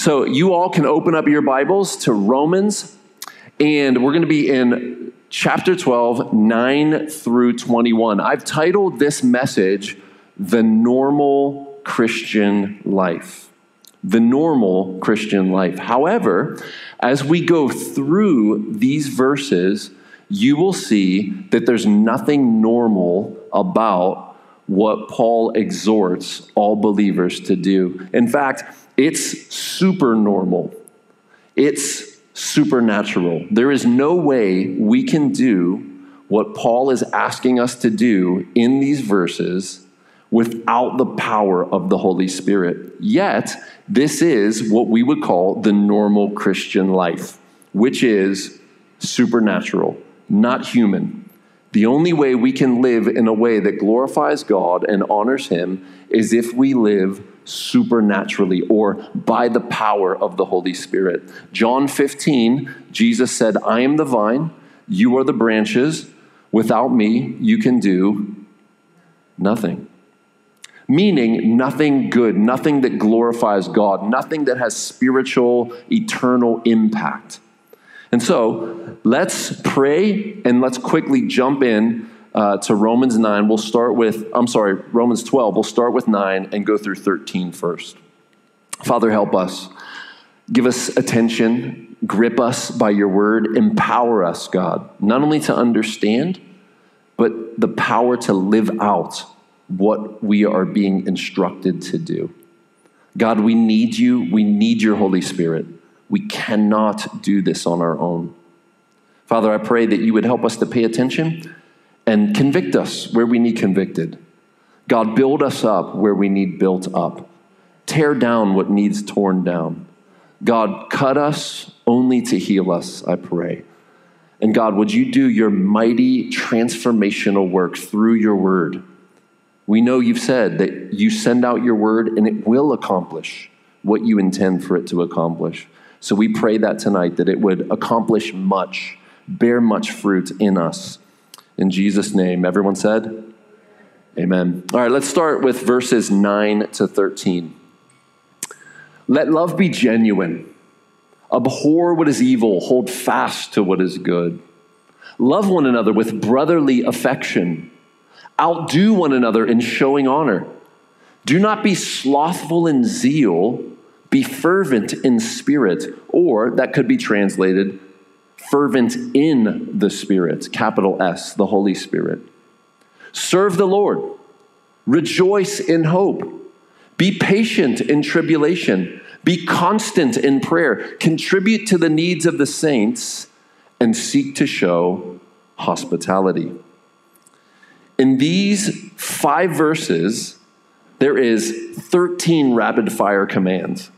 So you all can open up your Bibles to Romans, and we're going to be in chapter 12, 9 through 21. I've titled this message, The Normal Christian Life. The normal Christian life. However, as we go through these verses, you will see that there's nothing normal about what Paul exhorts all believers to do. In fact, it's super normal. It's supernatural. There is no way we can do what Paul is asking us to do in these verses without the power of the Holy Spirit. Yet, this is what we would call the normal Christian life, which is supernatural, not human. The only way we can live in a way that glorifies God and honors Him is if we live supernaturally or by the power of the Holy Spirit. John 15, Jesus said, I am the vine, you are the branches. Without me, you can do nothing. Meaning, nothing good, nothing that glorifies God, nothing that has spiritual, eternal impact. And so, let's pray and let's quickly jump in uh, to Romans 9. We'll start with, I'm sorry, Romans 12. We'll start with 9 and go through 13 first. Father, help us. Give us attention, grip us by your word, empower us, God, not only to understand, but the power to live out what we are being instructed to do. God, we need you. We need your Holy Spirit. We cannot do this on our own. Father, I pray that you would help us to pay attention and convict us where we need convicted. God, build us up where we need built up. Tear down what needs torn down. God, cut us only to heal us, I pray. And God, would you do your mighty transformational work through your word? We know you've said that you send out your word and it will accomplish what you intend for it to accomplish. So we pray that tonight, that it would accomplish much, bear much fruit in us. In Jesus' name, everyone said, Amen. All right, let's start with verses 9 to 13. Let love be genuine. Abhor what is evil, hold fast to what is good. Love one another with brotherly affection Outdo one another in showing honor. Do not be slothful in zeal, be fervent in spirit, or that could be translated fervent in the Spirit, capital S, the Holy Spirit. Serve the Lord, rejoice in hope, be patient in tribulation, be constant in prayer, contribute to the needs of the saints, and seek to show hospitality. In these five verses, there is 13 rapid fire commands.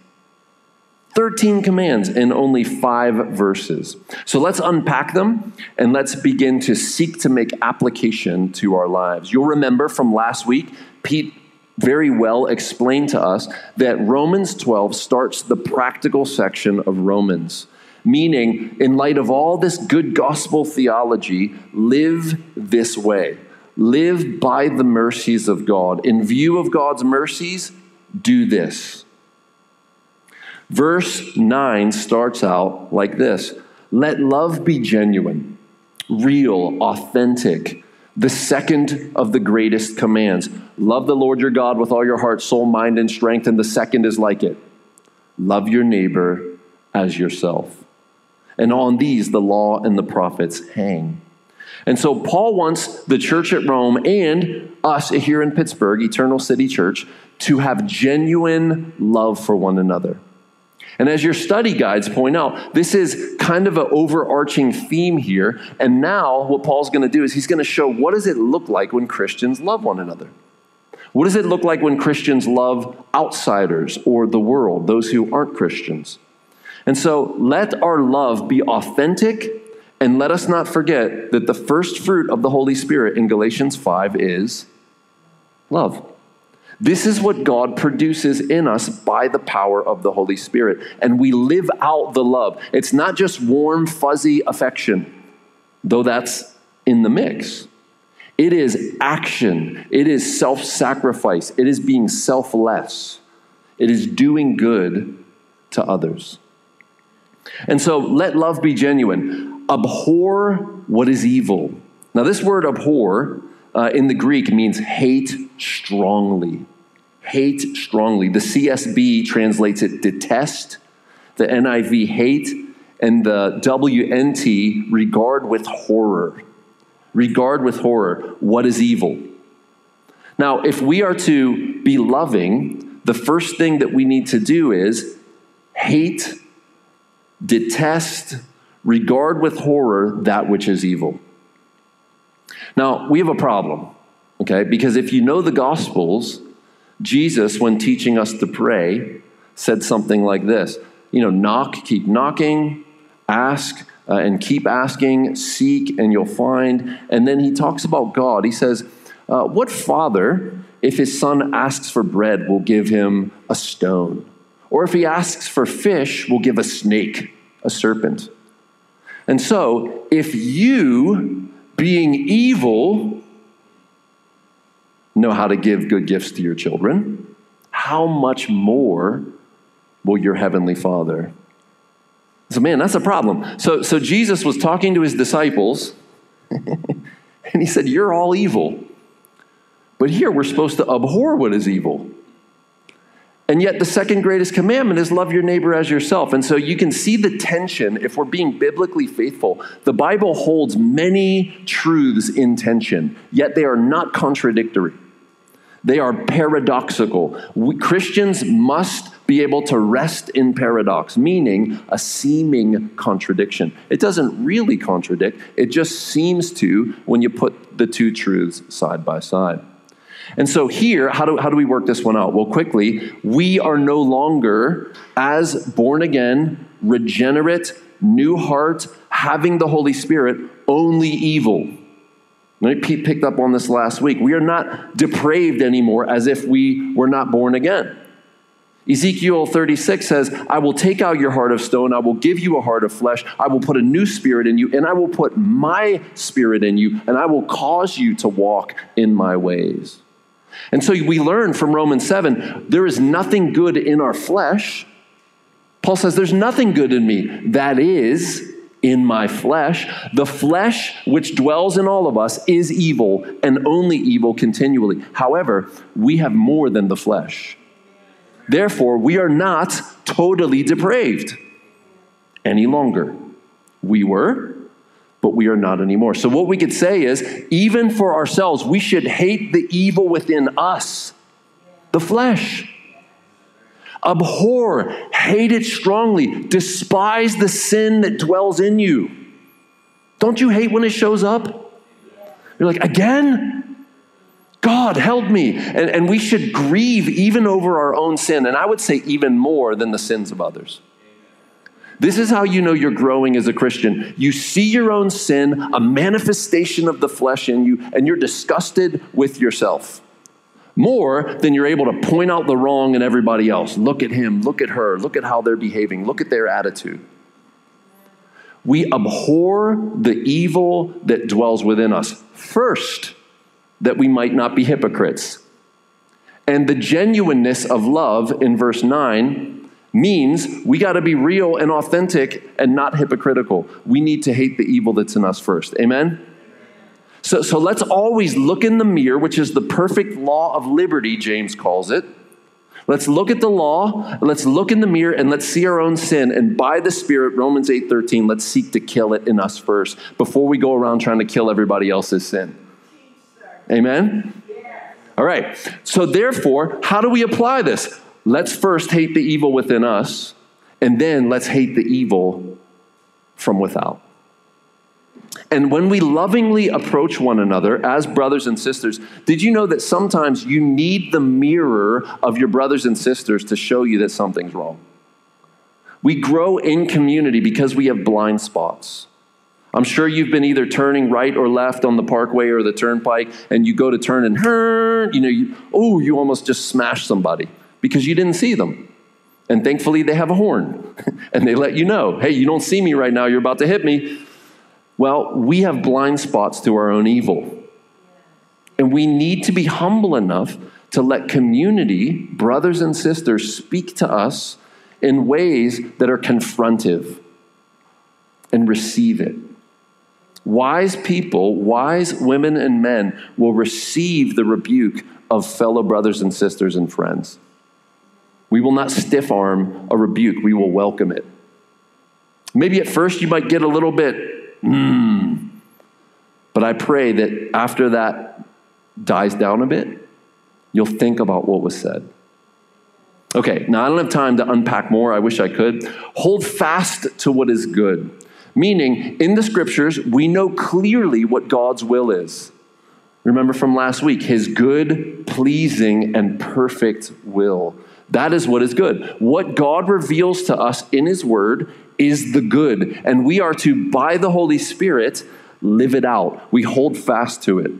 13 commands in only five verses. So let's unpack them and let's begin to seek to make application to our lives. You'll remember from last week, Pete very well explained to us that Romans 12 starts the practical section of Romans. Meaning, in light of all this good gospel theology, live this way. Live by the mercies of God. In view of God's mercies, do this. Verse 9 starts out like this Let love be genuine, real, authentic. The second of the greatest commands love the Lord your God with all your heart, soul, mind, and strength. And the second is like it love your neighbor as yourself. And on these the law and the prophets hang. And so Paul wants the church at Rome and us here in Pittsburgh, Eternal City Church, to have genuine love for one another. And as your study guides point out, this is kind of an overarching theme here. And now what Paul's going to do is he's going to show what does it look like when Christians love one another? What does it look like when Christians love outsiders or the world, those who aren't Christians? And so let our love be authentic and let us not forget that the first fruit of the Holy Spirit in Galatians 5 is love. This is what God produces in us by the power of the Holy Spirit. And we live out the love. It's not just warm, fuzzy affection, though that's in the mix. It is action, it is self sacrifice, it is being selfless, it is doing good to others. And so let love be genuine. Abhor what is evil. Now, this word abhor uh, in the Greek means hate strongly. Hate strongly. The CSB translates it detest, the NIV hate, and the WNT regard with horror. Regard with horror what is evil. Now, if we are to be loving, the first thing that we need to do is hate, detest, regard with horror that which is evil. Now, we have a problem, okay? Because if you know the Gospels, Jesus, when teaching us to pray, said something like this You know, knock, keep knocking, ask, uh, and keep asking, seek, and you'll find. And then he talks about God. He says, uh, What father, if his son asks for bread, will give him a stone? Or if he asks for fish, will give a snake, a serpent? And so, if you, being evil, know how to give good gifts to your children, how much more will your heavenly Father? So, man, that's a problem. So, so Jesus was talking to his disciples, and he said, You're all evil. But here we're supposed to abhor what is evil. And yet, the second greatest commandment is love your neighbor as yourself. And so you can see the tension if we're being biblically faithful. The Bible holds many truths in tension, yet they are not contradictory. They are paradoxical. We, Christians must be able to rest in paradox, meaning a seeming contradiction. It doesn't really contradict, it just seems to when you put the two truths side by side. And so, here, how do, how do we work this one out? Well, quickly, we are no longer, as born again, regenerate, new heart, having the Holy Spirit, only evil. Pete picked up on this last week. We are not depraved anymore as if we were not born again. Ezekiel 36 says, I will take out your heart of stone, I will give you a heart of flesh, I will put a new spirit in you, and I will put my spirit in you, and I will cause you to walk in my ways. And so we learn from Romans 7 there is nothing good in our flesh. Paul says, There's nothing good in me. That is, in my flesh. The flesh which dwells in all of us is evil and only evil continually. However, we have more than the flesh. Therefore, we are not totally depraved any longer. We were, but we are not anymore. So, what we could say is even for ourselves, we should hate the evil within us, the flesh. Abhor, hate it strongly, despise the sin that dwells in you. Don't you hate when it shows up? You're like, again? God, help me. And, and we should grieve even over our own sin, and I would say even more than the sins of others. This is how you know you're growing as a Christian. You see your own sin, a manifestation of the flesh in you, and you're disgusted with yourself more than you're able to point out the wrong in everybody else. Look at him, look at her, look at how they're behaving, look at their attitude. We abhor the evil that dwells within us first, that we might not be hypocrites. And the genuineness of love in verse 9 means we got to be real and authentic and not hypocritical. We need to hate the evil that's in us first. Amen? So, so let's always look in the mirror, which is the perfect law of liberty, James calls it. Let's look at the law, let's look in the mirror and let's see our own sin and by the spirit Romans 8:13 let's seek to kill it in us first before we go around trying to kill everybody else's sin. Amen. All right. So therefore, how do we apply this? Let's first hate the evil within us and then let's hate the evil from without. And when we lovingly approach one another as brothers and sisters, did you know that sometimes you need the mirror of your brothers and sisters to show you that something's wrong? We grow in community because we have blind spots. I'm sure you've been either turning right or left on the parkway or the turnpike, and you go to turn and you know, you, oh, you almost just smashed somebody because you didn't see them. And thankfully, they have a horn, and they let you know, hey, you don't see me right now, you're about to hit me. Well, we have blind spots to our own evil. And we need to be humble enough to let community, brothers and sisters, speak to us in ways that are confrontive and receive it. Wise people, wise women and men will receive the rebuke of fellow brothers and sisters and friends. We will not stiff arm a rebuke, we will welcome it. Maybe at first you might get a little bit, hmm. But I pray that after that dies down a bit, you'll think about what was said. Okay, now I don't have time to unpack more. I wish I could. Hold fast to what is good. Meaning, in the scriptures, we know clearly what God's will is. Remember from last week, his good, pleasing, and perfect will. That is what is good. What God reveals to us in his word is the good. And we are to, by the Holy Spirit, live it out. We hold fast to it.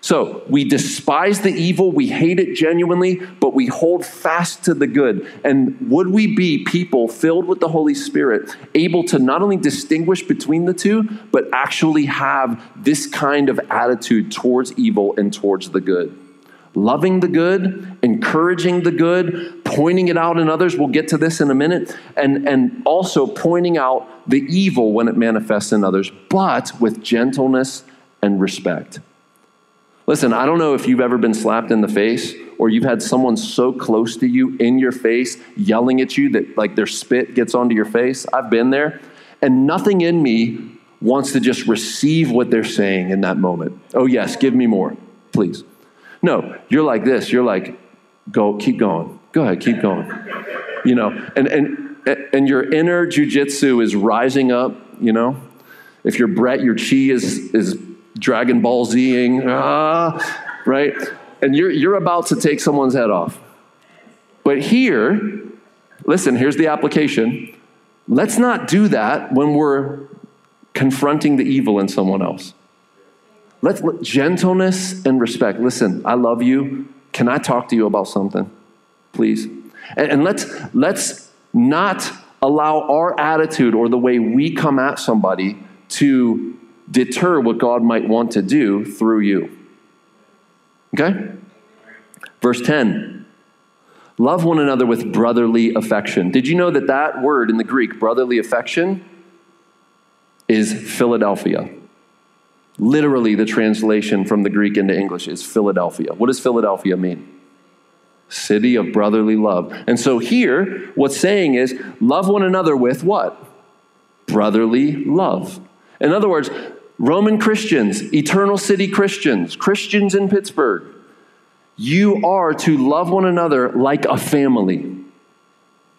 So we despise the evil, we hate it genuinely, but we hold fast to the good. And would we be people filled with the Holy Spirit, able to not only distinguish between the two, but actually have this kind of attitude towards evil and towards the good? Loving the good, encouraging the good, pointing it out in others. We'll get to this in a minute. And, and also pointing out the evil when it manifests in others, but with gentleness and respect. Listen, I don't know if you've ever been slapped in the face or you've had someone so close to you in your face yelling at you that like their spit gets onto your face. I've been there. And nothing in me wants to just receive what they're saying in that moment. Oh, yes, give me more, please. No, you're like this. You're like, go, keep going. Go ahead, keep going. You know, and, and, and your inner jujitsu is rising up, you know. If you're Brett, your chi is, is Dragon Ball Zing, ah, right? And you're, you're about to take someone's head off. But here, listen, here's the application. Let's not do that when we're confronting the evil in someone else. Let's let, gentleness and respect. Listen, I love you. Can I talk to you about something? Please. And, and let's let's not allow our attitude or the way we come at somebody to deter what God might want to do through you. Okay? Verse 10 Love one another with brotherly affection. Did you know that that word in the Greek, brotherly affection, is Philadelphia? Literally, the translation from the Greek into English is Philadelphia. What does Philadelphia mean? City of brotherly love. And so here, what's saying is love one another with what? Brotherly love. In other words, Roman Christians, Eternal City Christians, Christians in Pittsburgh, you are to love one another like a family.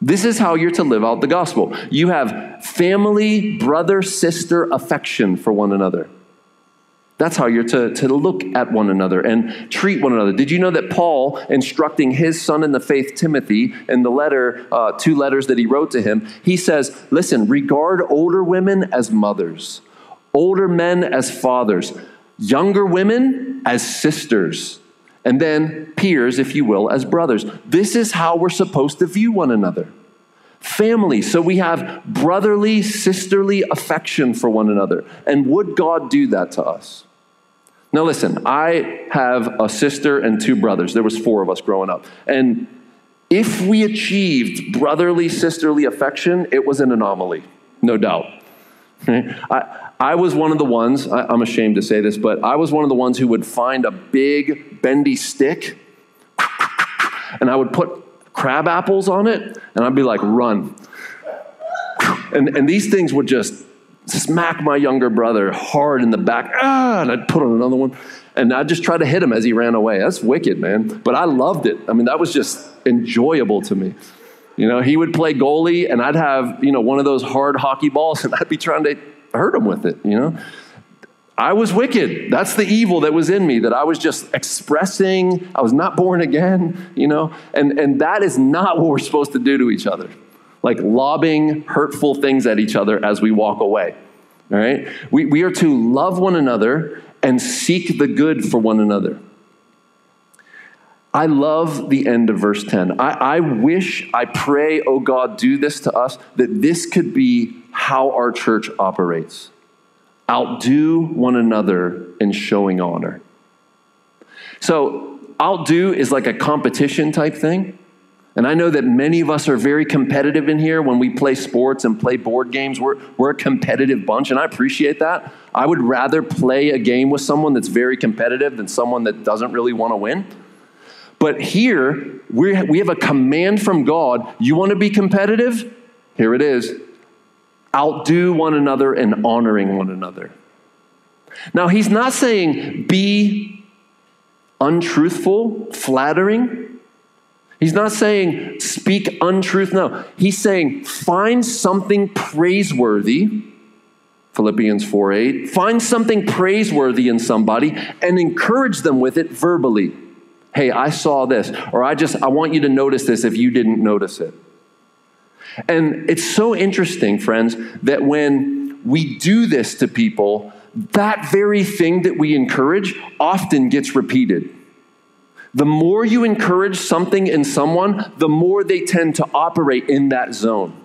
This is how you're to live out the gospel. You have family, brother, sister affection for one another. That's how you're to, to look at one another and treat one another. Did you know that Paul, instructing his son in the faith, Timothy, in the letter, uh, two letters that he wrote to him, he says, Listen, regard older women as mothers older men as fathers, younger women as sisters, and then peers, if you will, as brothers. This is how we're supposed to view one another. Family, so we have brotherly, sisterly affection for one another. And would God do that to us? Now listen, I have a sister and two brothers. There was four of us growing up. And if we achieved brotherly, sisterly affection, it was an anomaly, no doubt. I, I was one of the ones, I, I'm ashamed to say this, but I was one of the ones who would find a big bendy stick and I would put crab apples on it and I'd be like, run. And, and these things would just smack my younger brother hard in the back. Ah, and I'd put on another one. And I'd just try to hit him as he ran away. That's wicked, man. But I loved it. I mean, that was just enjoyable to me. You know, he would play goalie, and I'd have, you know, one of those hard hockey balls, and I'd be trying to hurt him with it, you know? I was wicked. That's the evil that was in me that I was just expressing. I was not born again, you know? And, and that is not what we're supposed to do to each other. Like lobbing hurtful things at each other as we walk away. All right? We, we are to love one another and seek the good for one another. I love the end of verse 10. I, I wish, I pray, oh God, do this to us, that this could be how our church operates. Outdo one another in showing honor. So, outdo is like a competition type thing. And I know that many of us are very competitive in here when we play sports and play board games. We're, we're a competitive bunch, and I appreciate that. I would rather play a game with someone that's very competitive than someone that doesn't really want to win. But here, we we have a command from God. You want to be competitive? Here it is outdo one another and honoring one another. Now, he's not saying be untruthful, flattering. He's not saying speak untruth. No, he's saying find something praiseworthy. Philippians 4 8. Find something praiseworthy in somebody and encourage them with it verbally. Hey, I saw this, or I just, I want you to notice this if you didn't notice it. And it's so interesting, friends, that when we do this to people, that very thing that we encourage often gets repeated. The more you encourage something in someone, the more they tend to operate in that zone.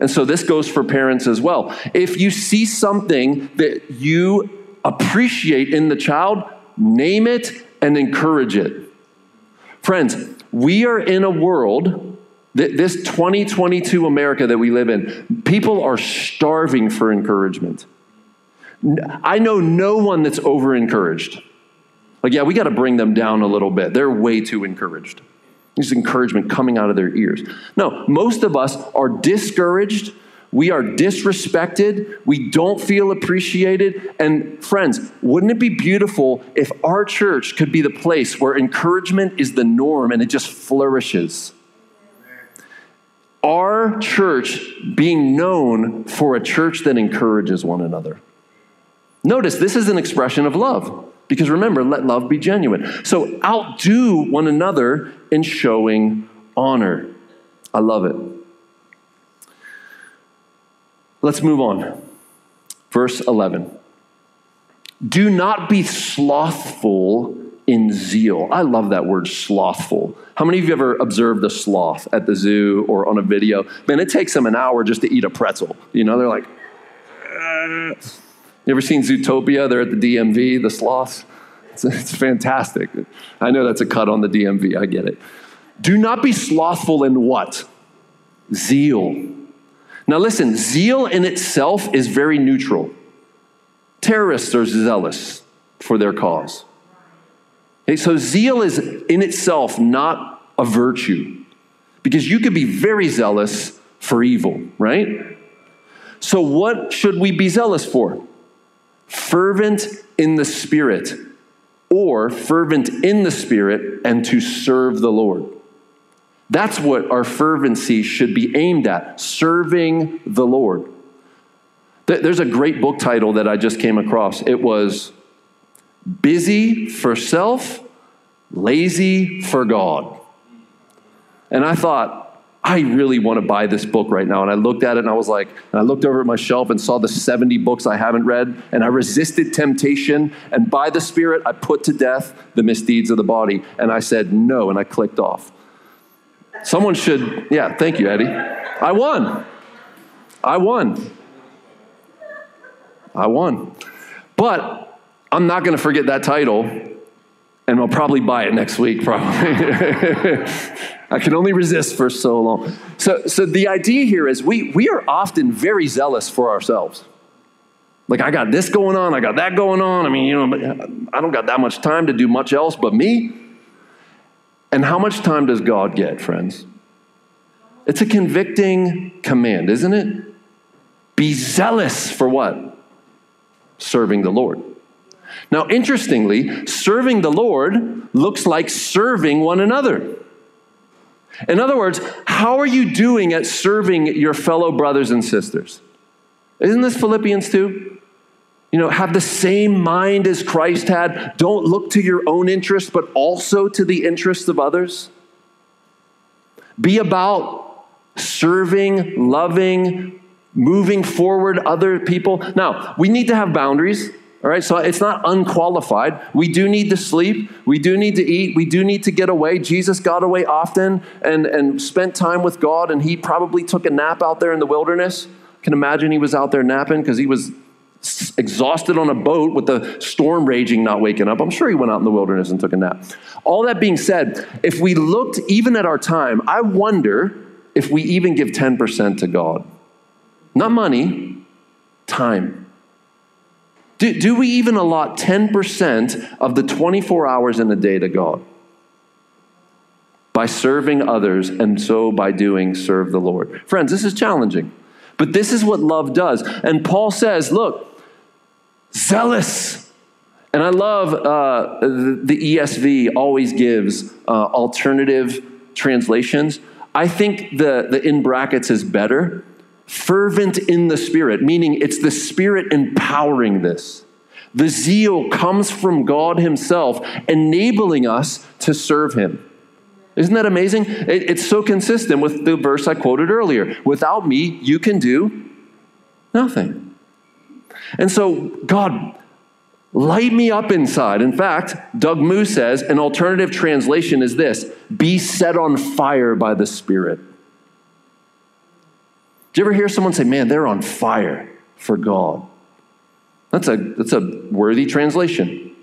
And so this goes for parents as well. If you see something that you appreciate in the child, name it and encourage it. Friends, we are in a world, that this 2022 America that we live in, people are starving for encouragement. I know no one that's over encouraged. Like, yeah, we got to bring them down a little bit. They're way too encouraged. This encouragement coming out of their ears. No, most of us are discouraged. We are disrespected. We don't feel appreciated. And friends, wouldn't it be beautiful if our church could be the place where encouragement is the norm and it just flourishes? Our church being known for a church that encourages one another. Notice this is an expression of love. Because remember, let love be genuine. So outdo one another in showing honor. I love it. Let's move on. Verse 11. Do not be slothful in zeal. I love that word slothful. How many of you ever observed a sloth at the zoo or on a video? Man, it takes them an hour just to eat a pretzel. You know, they're like, uh. You ever seen Zootopia? They're at the DMV, the sloths. It's, it's fantastic. I know that's a cut on the DMV. I get it. Do not be slothful in what? Zeal. Now, listen, zeal in itself is very neutral. Terrorists are zealous for their cause. Okay, so, zeal is in itself not a virtue because you could be very zealous for evil, right? So, what should we be zealous for? Fervent in the Spirit, or fervent in the Spirit and to serve the Lord. That's what our fervency should be aimed at serving the Lord. There's a great book title that I just came across. It was Busy for Self, Lazy for God. And I thought, I really want to buy this book right now. And I looked at it and I was like, and I looked over at my shelf and saw the 70 books I haven't read. And I resisted temptation. And by the Spirit, I put to death the misdeeds of the body. And I said no. And I clicked off. Someone should, yeah, thank you, Eddie. I won. I won. I won. But I'm not going to forget that title. And I'll probably buy it next week, probably. I can only resist for so long. So, so the idea here is we, we are often very zealous for ourselves. Like, I got this going on, I got that going on. I mean, you know, uh, I don't got that much time to do much else but me. And how much time does God get, friends? It's a convicting command, isn't it? Be zealous for what? Serving the Lord. Now, interestingly, serving the Lord looks like serving one another. In other words, how are you doing at serving your fellow brothers and sisters? Isn't this Philippians 2? You know, have the same mind as Christ had. Don't look to your own interest, but also to the interests of others. Be about serving, loving, moving forward other people. Now, we need to have boundaries. All right, so it's not unqualified. We do need to sleep. We do need to eat. We do need to get away. Jesus got away often and, and spent time with God, and he probably took a nap out there in the wilderness. Can imagine he was out there napping because he was exhausted on a boat with the storm raging, not waking up. I'm sure he went out in the wilderness and took a nap. All that being said, if we looked even at our time, I wonder if we even give 10% to God. Not money, time. Do, do we even allot 10% of the 24 hours in a day to God? By serving others, and so by doing, serve the Lord. Friends, this is challenging. But this is what love does. And Paul says, look, zealous. And I love uh, the, ESV always gives uh, alternative translations. I think the, the in brackets is better. Fervent in the Spirit, meaning it's the Spirit empowering this. The zeal comes from God Himself, enabling us to serve Him. Isn't that amazing? It, it's so consistent with the verse I quoted earlier. Without me, you can do nothing. And so, God, light me up inside. In fact, Doug Moo says an alternative translation is this be set on fire by the Spirit. Do you ever hear someone say, man, they're on fire for God? That's a, that's a worthy translation.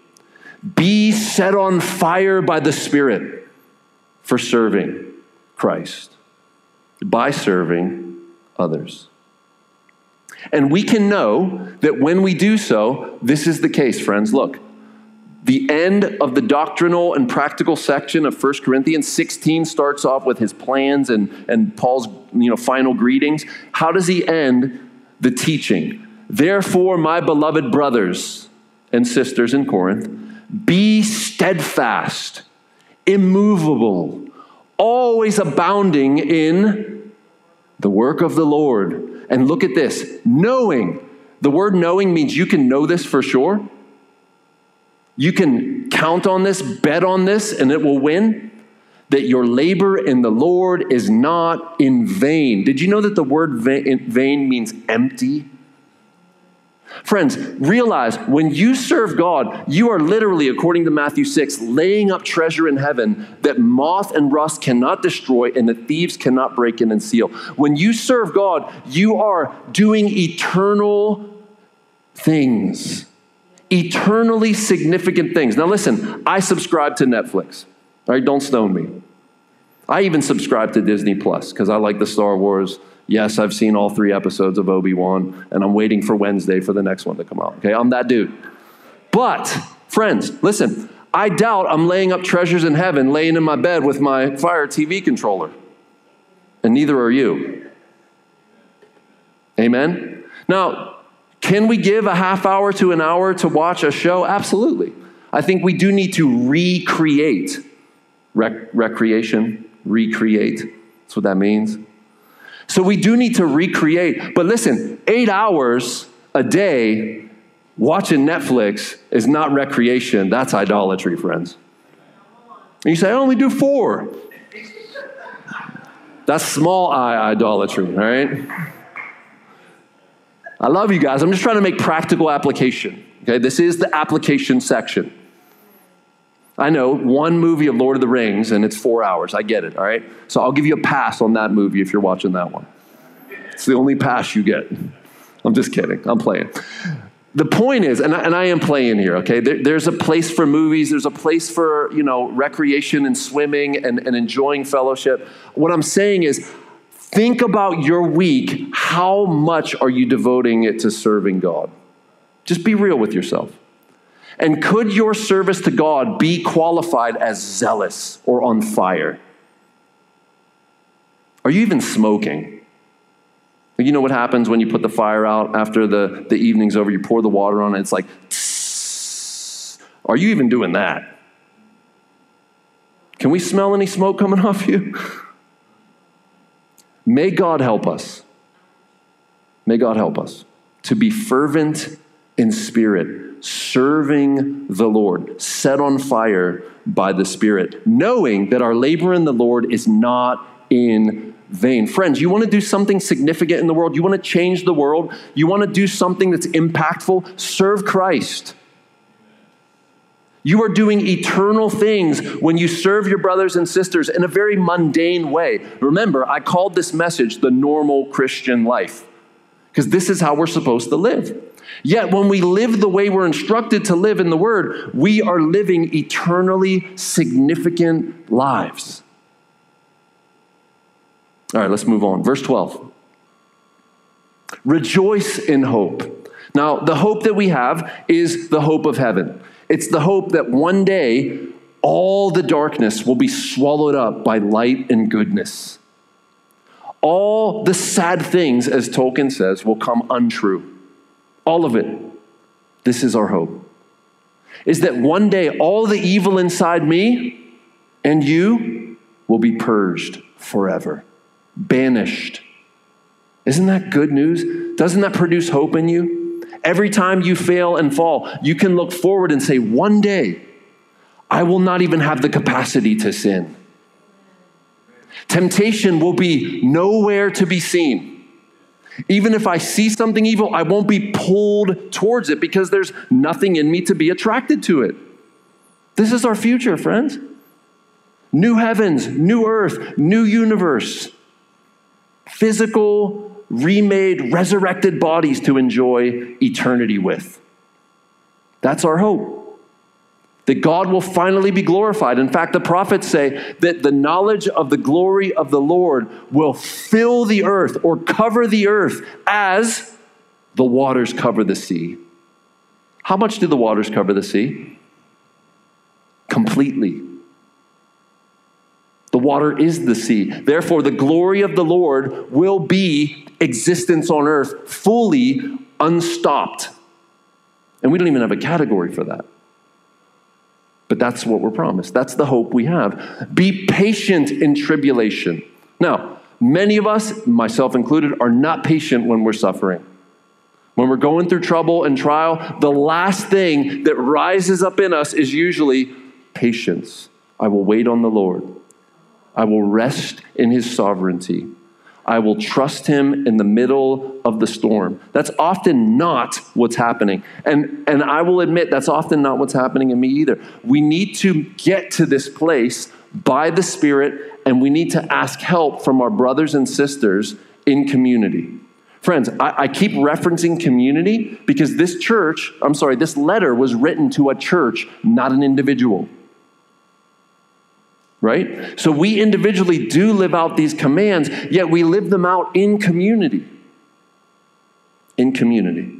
Be set on fire by the Spirit for serving Christ by serving others. And we can know that when we do so, this is the case, friends. Look, the end of the doctrinal and practical section of 1 Corinthians 16 starts off with his plans and, and Paul's you know, final greetings. How does he end the teaching? Therefore, my beloved brothers and sisters in Corinth, be steadfast immovable, always abounding in the work of the Lord. And look at this knowing. The word knowing means you can know this for sure. You can count on this, bet on this, and it will win. That your labor in the Lord is not in vain. Did you know that the word vain means empty? Friends, realize when you serve God, you are literally, according to Matthew 6, laying up treasure in heaven that moth and rust cannot destroy and the thieves cannot break in and steal. When you serve God, you are doing eternal things, eternally significant things. Now, listen, I subscribe to Netflix. All right, don't stone me. I even subscribe to Disney Plus because I like the Star Wars Yes, I've seen all three episodes of Obi Wan, and I'm waiting for Wednesday for the next one to come out. Okay, I'm that dude. But, friends, listen, I doubt I'm laying up treasures in heaven, laying in my bed with my Fire TV controller. And neither are you. Amen? Now, can we give a half hour to an hour to watch a show? Absolutely. I think we do need to recreate. Rec- recreation, recreate. That's what that means. So we do need to recreate. But listen, eight hours a day watching Netflix is not recreation, that's idolatry, friends. And you say, I only do four. That's small eye idolatry, right? I love you guys. I'm just trying to make practical application. Okay, this is the application section. I know one movie of Lord of the Rings and it's four hours. I get it, all right? So I'll give you a pass on that movie if you're watching that one. It's the only pass you get. I'm just kidding. I'm playing. The point is, and I, and I am playing here, okay? There, there's a place for movies, there's a place for, you know, recreation and swimming and, and enjoying fellowship. What I'm saying is, think about your week. How much are you devoting it to serving God? Just be real with yourself. And could your service to God be qualified as zealous or on fire? Are you even smoking? You know what happens when you put the fire out after the, the evening's over? You pour the water on it, it's like, tss. are you even doing that? Can we smell any smoke coming off you? May God help us. May God help us to be fervent in spirit serving the Lord, set on fire by the Spirit, knowing that our labor in the Lord is not in vain. Friends, you want to do something significant in the world, you want to change the world, you want to do something that's impactful, serve Christ. You are doing eternal things when you serve your brothers and sisters in a very mundane way. Remember, I called this message the normal Christian life because this is how we're supposed to live. Yet, when we live the way we're instructed to live in the Word, we are living eternally significant lives. All right, let's move on. Verse 12. Rejoice in hope. Now, the hope that we have is the hope of heaven. It's the hope that one day all the darkness will be swallowed up by light and goodness. All the sad things, as Tolkien says, will come untrue. All of it. This is our hope. Is that one day all the evil inside me and you will be purged forever, banished. Isn't that good news? Doesn't that produce hope in you? Every time you fail and fall, you can look forward and say, One day, I will not even have the capacity to sin. Temptation will be nowhere to be seen. Even if I see something evil, I won't be pulled towards it because there's nothing in me to be attracted to it. This is our future, friends. New heavens, new earth, new universe. Physical, remade, resurrected bodies to enjoy eternity with. That's our hope that God will finally be glorified. In fact, the prophets say that the knowledge of the glory of the Lord will fill the earth or cover the earth as the waters cover the sea. How much do the waters cover the sea? Completely. The water is the sea. Therefore, the glory of the Lord will be existence on earth fully unstopped. And we don't even have a category for that. But that's what we're promised. That's the hope we have. Be patient in tribulation. Now, many of us, myself included, are not patient when we're suffering. When we're going through trouble and trial, the last thing that rises up in us is usually patience. I will wait on the Lord. I will rest in his sovereignty. I will trust him in the middle of the storm. That's often not what's happening. And, and I will admit that's often not what's happening in me either. We need to get to this place by the Spirit, and we need to ask help from our brothers and sisters in community. Friends, I, I keep referencing community because this church, I'm sorry, this letter was written to a church, not an individual right? So we individually do live out these commands, yet we live them out in community. In community.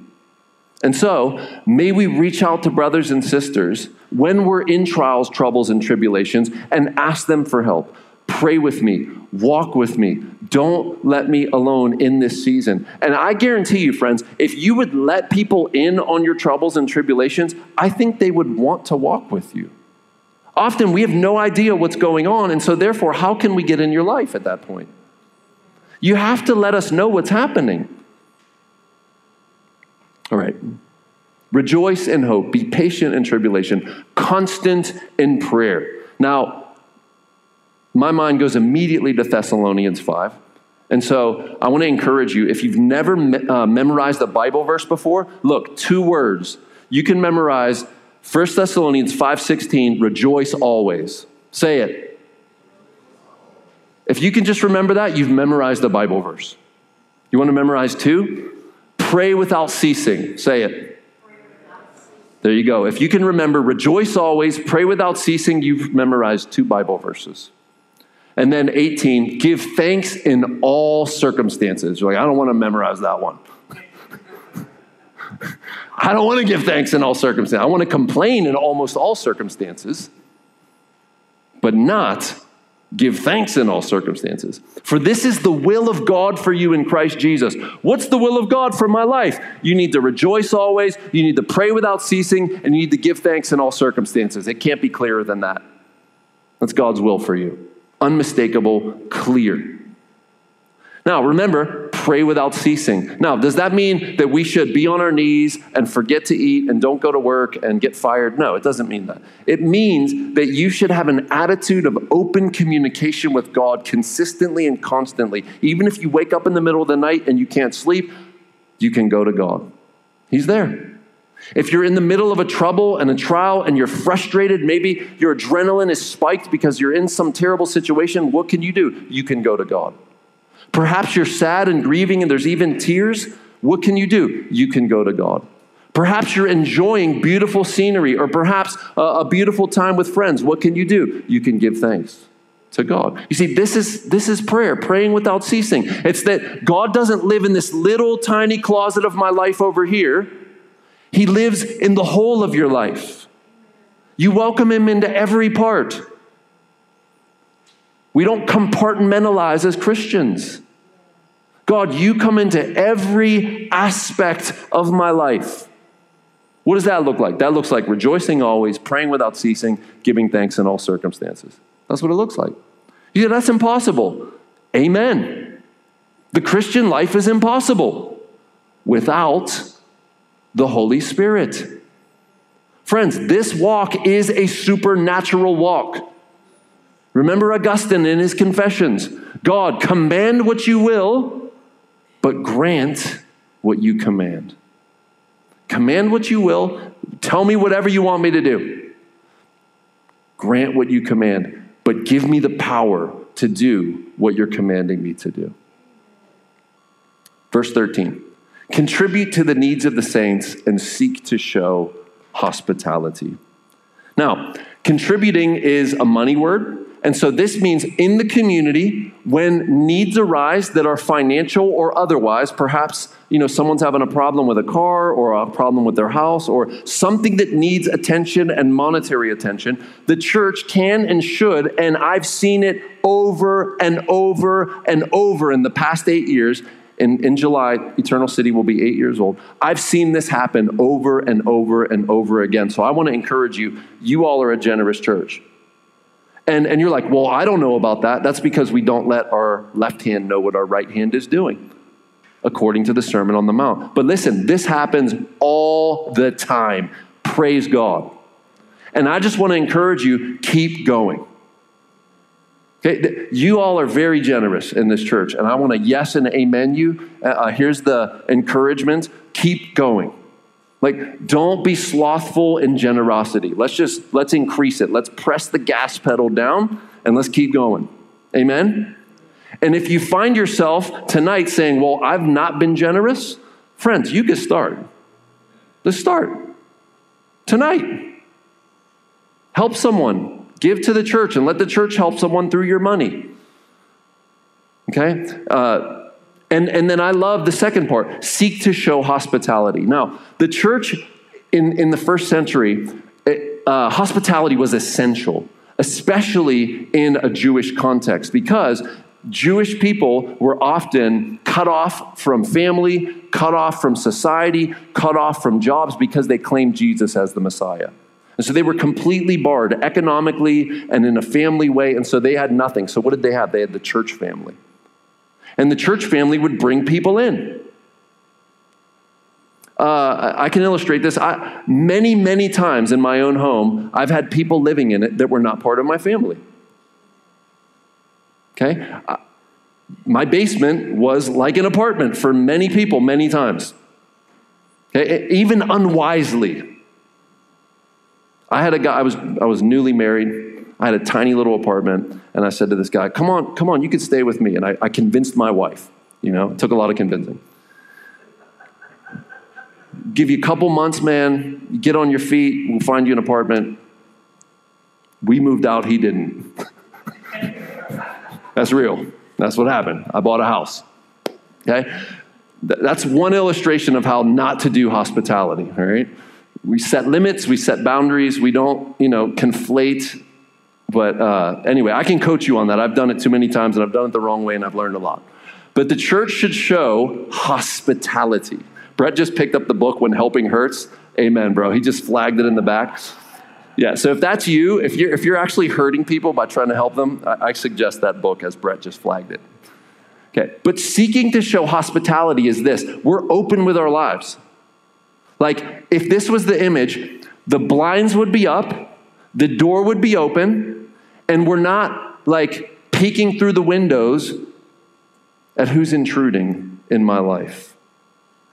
And so, may we reach out to brothers and sisters when we're in trials, troubles, and tribulations and ask them for help. Pray with me, walk with me. Don't let me alone in this season. And I guarantee you, friends, if you would let people in on your troubles and tribulations, I think they would want to walk with you. Often we have no idea what's going on, and so therefore, how can we get in your life at that point? You have to let us know what's happening. All right. Rejoice in hope, be patient in tribulation, constant in prayer. Now, my mind goes immediately to Thessalonians 5. And so I want to encourage you if you've never me- uh, memorized a Bible verse before, look, two words. You can memorize 1 Thessalonians 5:16, rejoice always. Say it. If you can just remember that, you've memorized a Bible verse. You want to memorize two? Pray without ceasing. Say it. There you go. If you can remember, rejoice always, pray without ceasing, you've memorized two Bible verses. And then 18, give thanks in all circumstances. You're like, I don't want to memorize that one. I don't want to give thanks in all circumstances. I want to complain in almost all circumstances, but not give thanks in all circumstances. For this is the will of God for you in Christ Jesus. What's the will of God for my life? You need to rejoice always, you need to pray without ceasing, and you need to give thanks in all circumstances. It can't be clearer than that. That's God's will for you. Unmistakable, clear. Now, remember, pray without ceasing. Now, does that mean that we should be on our knees and forget to eat and don't go to work and get fired? No, it doesn't mean that. It means that you should have an attitude of open communication with God consistently and constantly. Even if you wake up in the middle of the night and you can't sleep, you can go to God. He's there. If you're in the middle of a trouble and a trial and you're frustrated, maybe your adrenaline is spiked because you're in some terrible situation, what can you do? You can go to God. Perhaps you're sad and grieving and there's even tears. What can you do? You can go to God. Perhaps you're enjoying beautiful scenery or perhaps a, a beautiful time with friends. What can you do? You can give thanks to God. You see, this is this is prayer, praying without ceasing. It's that God doesn't live in this little tiny closet of my life over here. He lives in the whole of your life. You welcome him into every part. We don't compartmentalize as Christians. God, you come into every aspect of my life. What does that look like? That looks like rejoicing always, praying without ceasing, giving thanks in all circumstances. That's what it looks like. You say, that's impossible. Amen. The Christian life is impossible without the Holy Spirit. Friends, this walk is a supernatural walk. Remember Augustine in his confessions God, command what you will, but grant what you command. Command what you will, tell me whatever you want me to do. Grant what you command, but give me the power to do what you're commanding me to do. Verse 13 Contribute to the needs of the saints and seek to show hospitality. Now, contributing is a money word. And so this means in the community, when needs arise that are financial or otherwise, perhaps you know someone's having a problem with a car or a problem with their house or something that needs attention and monetary attention, the church can and should, and I've seen it over and over and over in the past eight years. In, in July, Eternal City will be eight years old. I've seen this happen over and over and over again. So I want to encourage you, you all are a generous church. And, and you're like, well, I don't know about that. That's because we don't let our left hand know what our right hand is doing, according to the Sermon on the Mount. But listen, this happens all the time. Praise God. And I just want to encourage you keep going. Okay, you all are very generous in this church, and I want to yes and amen you. Uh, uh here's the encouragement keep going. Like, don't be slothful in generosity. Let's just, let's increase it. Let's press the gas pedal down and let's keep going. Amen? And if you find yourself tonight saying, well, I've not been generous, friends, you can start. Let's start. Tonight. Help someone. Give to the church and let the church help someone through your money. Okay? Uh, and, and then I love the second part seek to show hospitality. Now, the church in, in the first century, it, uh, hospitality was essential, especially in a Jewish context, because Jewish people were often cut off from family, cut off from society, cut off from jobs because they claimed Jesus as the Messiah. And so they were completely barred economically and in a family way, and so they had nothing. So what did they have? They had the church family. And the church family would bring people in. Uh, I can illustrate this. I, many, many times in my own home, I've had people living in it that were not part of my family. Okay? Uh, my basement was like an apartment for many people, many times. Okay? Even unwisely. I had a guy, I was, I was newly married. I had a tiny little apartment, and I said to this guy, Come on, come on, you can stay with me. And I, I convinced my wife, you know, it took a lot of convincing. Give you a couple months, man, get on your feet, we'll find you an apartment. We moved out, he didn't. That's real. That's what happened. I bought a house. Okay? That's one illustration of how not to do hospitality, all right? We set limits, we set boundaries, we don't, you know, conflate but uh, anyway, I can coach you on that. I've done it too many times and I've done it the wrong way and I've learned a lot. But the church should show hospitality. Brett just picked up the book When Helping Hurts. Amen, bro. He just flagged it in the back. Yeah, so if that's you, if you're, if you're actually hurting people by trying to help them, I, I suggest that book as Brett just flagged it. Okay, but seeking to show hospitality is this we're open with our lives. Like, if this was the image, the blinds would be up, the door would be open, and we're not like peeking through the windows at who's intruding in my life.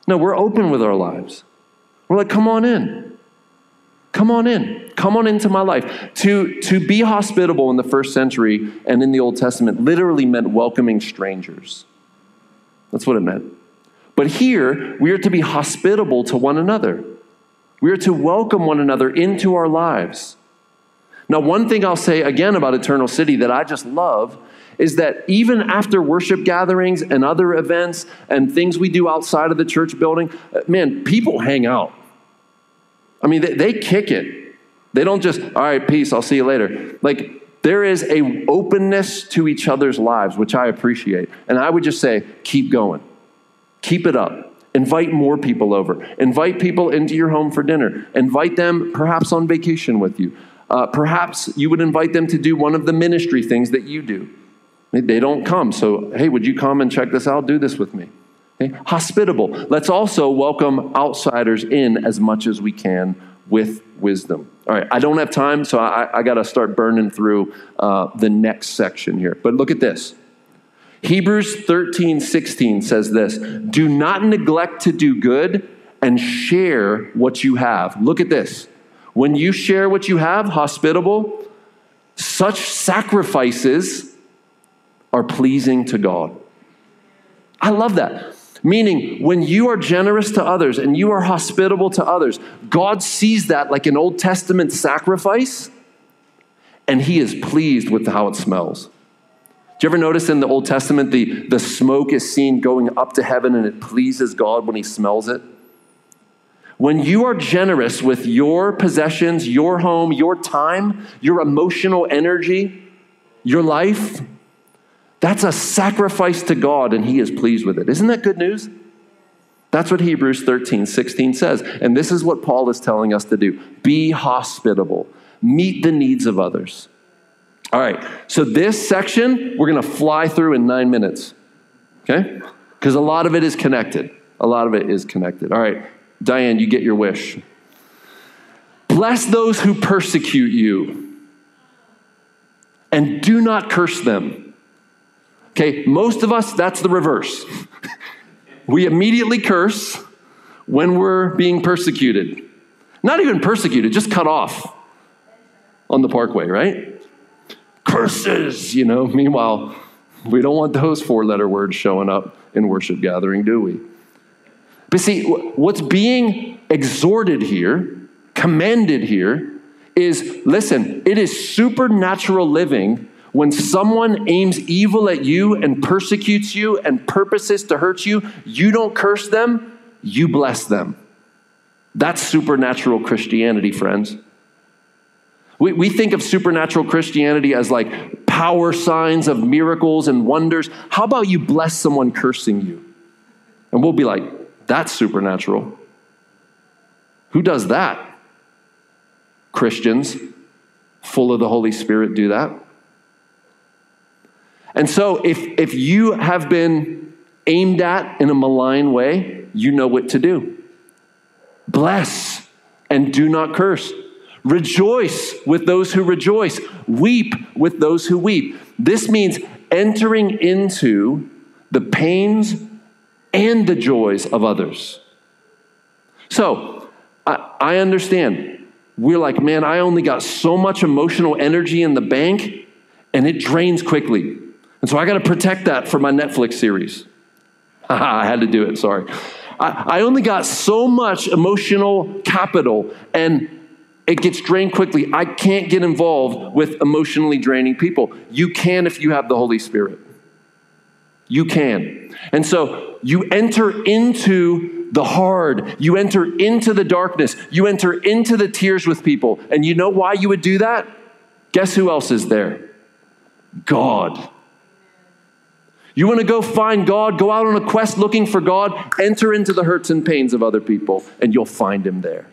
No, we're open with our lives. We're like, come on in. Come on in. Come on into my life. To, to be hospitable in the first century and in the Old Testament literally meant welcoming strangers. That's what it meant. But here, we are to be hospitable to one another. We are to welcome one another into our lives. Now, one thing I'll say again about Eternal City that I just love is that even after worship gatherings and other events and things we do outside of the church building, uh, man, people hang out. I mean, they, they kick it. They don't just, all right, peace, I'll see you later. Like, there is a openness to each other's lives, which I appreciate. And I would just say, keep going. Keep it up. Invite more people over. Invite people into your home for dinner. Invite them perhaps on vacation with you. Uh, perhaps you would invite them to do one of the ministry things that you do. They don't come. So, hey, would you come and check this out? Do this with me. Okay? Hospitable. Let's also welcome outsiders in as much as we can with wisdom. All right, I don't have time, so I, I got to start burning through uh, the next section here. But look at this. Hebrews 13, 16 says this Do not neglect to do good and share what you have. Look at this. When you share what you have, hospitable, such sacrifices are pleasing to God. I love that. Meaning, when you are generous to others and you are hospitable to others, God sees that like an Old Testament sacrifice, and He is pleased with how it smells. Do you ever notice in the Old Testament the, the smoke is seen going up to heaven and it pleases God when He smells it? When you are generous with your possessions, your home, your time, your emotional energy, your life, that's a sacrifice to God, and He is pleased with it. Isn't that good news? That's what Hebrews 13, 16 says. And this is what Paul is telling us to do be hospitable, meet the needs of others. All right, so this section we're going to fly through in nine minutes, okay? Because a lot of it is connected. A lot of it is connected. All right, Diane, you get your wish. Bless those who persecute you, and do not curse them. Okay, most of us, that's the reverse. we immediately curse when we're being persecuted. Not even persecuted, just cut off on the parkway, right? Curses, you know. Meanwhile, we don't want those four letter words showing up in worship gathering, do we? But see, what's being exhorted here, commanded here, is listen, it is supernatural living when someone aims evil at you and persecutes you and purposes to hurt you, you don't curse them, you bless them. That's supernatural Christianity, friends. We, we think of supernatural Christianity as like power signs of miracles and wonders. How about you bless someone cursing you? And we'll be like, that's supernatural. Who does that? Christians, full of the Holy Spirit, do that. And so, if, if you have been aimed at in a malign way, you know what to do. Bless and do not curse. Rejoice with those who rejoice. Weep with those who weep. This means entering into the pains and the joys of others. So, I, I understand. We're like, man, I only got so much emotional energy in the bank, and it drains quickly. And so I got to protect that for my Netflix series. I had to do it, sorry. I, I only got so much emotional capital and it gets drained quickly. I can't get involved with emotionally draining people. You can if you have the Holy Spirit. You can. And so you enter into the hard, you enter into the darkness, you enter into the tears with people. And you know why you would do that? Guess who else is there? God. You want to go find God, go out on a quest looking for God, enter into the hurts and pains of other people, and you'll find Him there.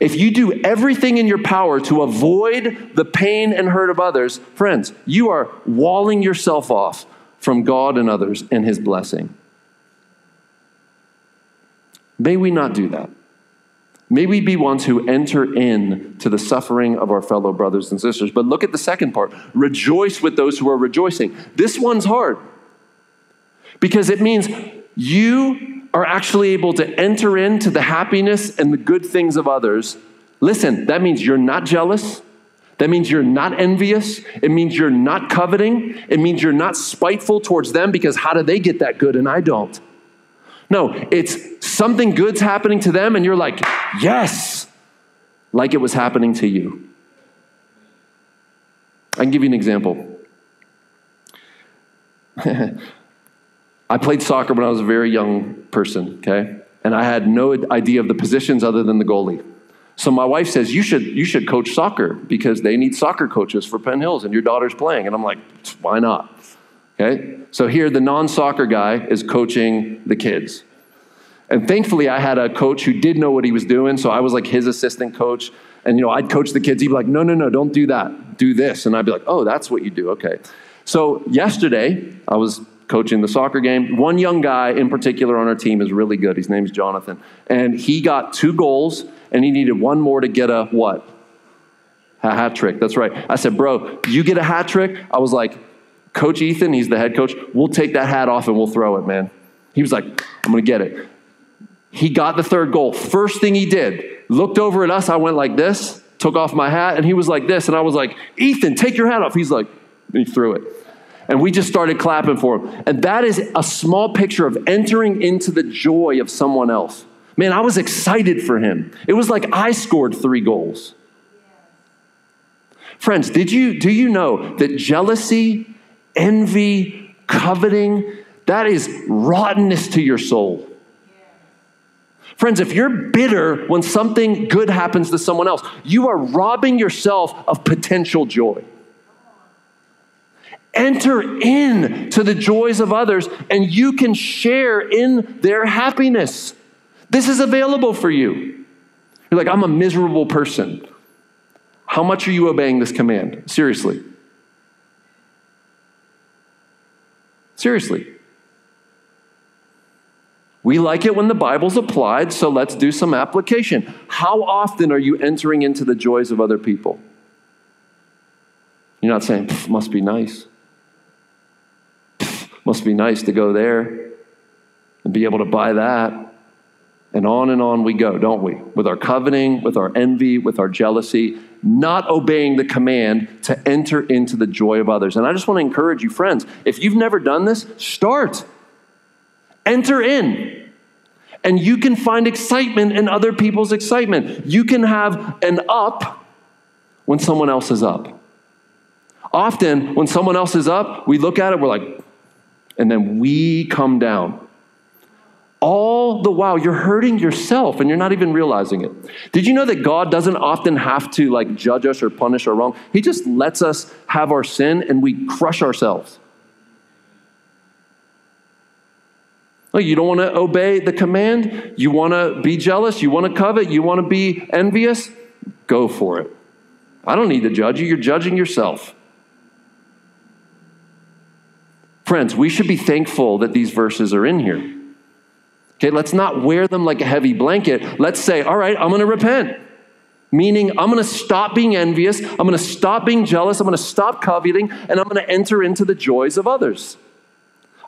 If you do everything in your power to avoid the pain and hurt of others, friends, you are walling yourself off from God and others and His blessing. May we not do that. May we be ones who enter in to the suffering of our fellow brothers and sisters. But look at the second part rejoice with those who are rejoicing. This one's hard because it means you are actually able to enter into the happiness and the good things of others. Listen, that means you're not jealous. That means you're not envious. It means you're not coveting. It means you're not spiteful towards them because how do they get that good and I don't? No, it's something good's happening to them, and you're like, yes, like it was happening to you. I can give you an example. I played soccer when I was a very young person, okay? And I had no idea of the positions other than the goalie. So my wife says, you should, you should coach soccer because they need soccer coaches for Penn Hills and your daughter's playing. And I'm like, why not? Okay? So here, the non soccer guy is coaching the kids. And thankfully, I had a coach who did know what he was doing. So I was like his assistant coach. And, you know, I'd coach the kids. He'd be like, no, no, no, don't do that. Do this. And I'd be like, oh, that's what you do. Okay. So yesterday, I was coaching the soccer game. One young guy in particular on our team is really good. His name's Jonathan. And he got two goals, and he needed one more to get a what? A hat trick. That's right. I said, bro, you get a hat trick. I was like, Coach Ethan, he's the head coach, we'll take that hat off and we'll throw it, man. He was like, I'm going to get it. He got the third goal. First thing he did, looked over at us. I went like this, took off my hat, and he was like this. And I was like, Ethan, take your hat off. He's like, he threw it. And we just started clapping for him. And that is a small picture of entering into the joy of someone else. Man, I was excited for him. It was like I scored three goals. Friends, did you do you know that jealousy, envy, coveting, that is rottenness to your soul. Friends, if you're bitter when something good happens to someone else, you are robbing yourself of potential joy. Enter in to the joys of others and you can share in their happiness. This is available for you. You're like, I'm a miserable person. How much are you obeying this command? Seriously. Seriously. We like it when the Bible's applied, so let's do some application. How often are you entering into the joys of other people? You're not saying, must be nice. Must be nice to go there and be able to buy that. And on and on we go, don't we? With our coveting, with our envy, with our jealousy, not obeying the command to enter into the joy of others. And I just want to encourage you, friends, if you've never done this, start. Enter in. And you can find excitement in other people's excitement. You can have an up when someone else is up. Often, when someone else is up, we look at it, we're like, and then we come down. All the while, you're hurting yourself and you're not even realizing it. Did you know that God doesn't often have to like judge us or punish our wrong? He just lets us have our sin and we crush ourselves. Like you don't want to obey the command? You want to be jealous? You want to covet? You want to be envious? Go for it. I don't need to judge you. You're judging yourself. Friends, we should be thankful that these verses are in here. Okay, let's not wear them like a heavy blanket. Let's say, all right, I'm going to repent. Meaning, I'm going to stop being envious. I'm going to stop being jealous. I'm going to stop coveting, and I'm going to enter into the joys of others.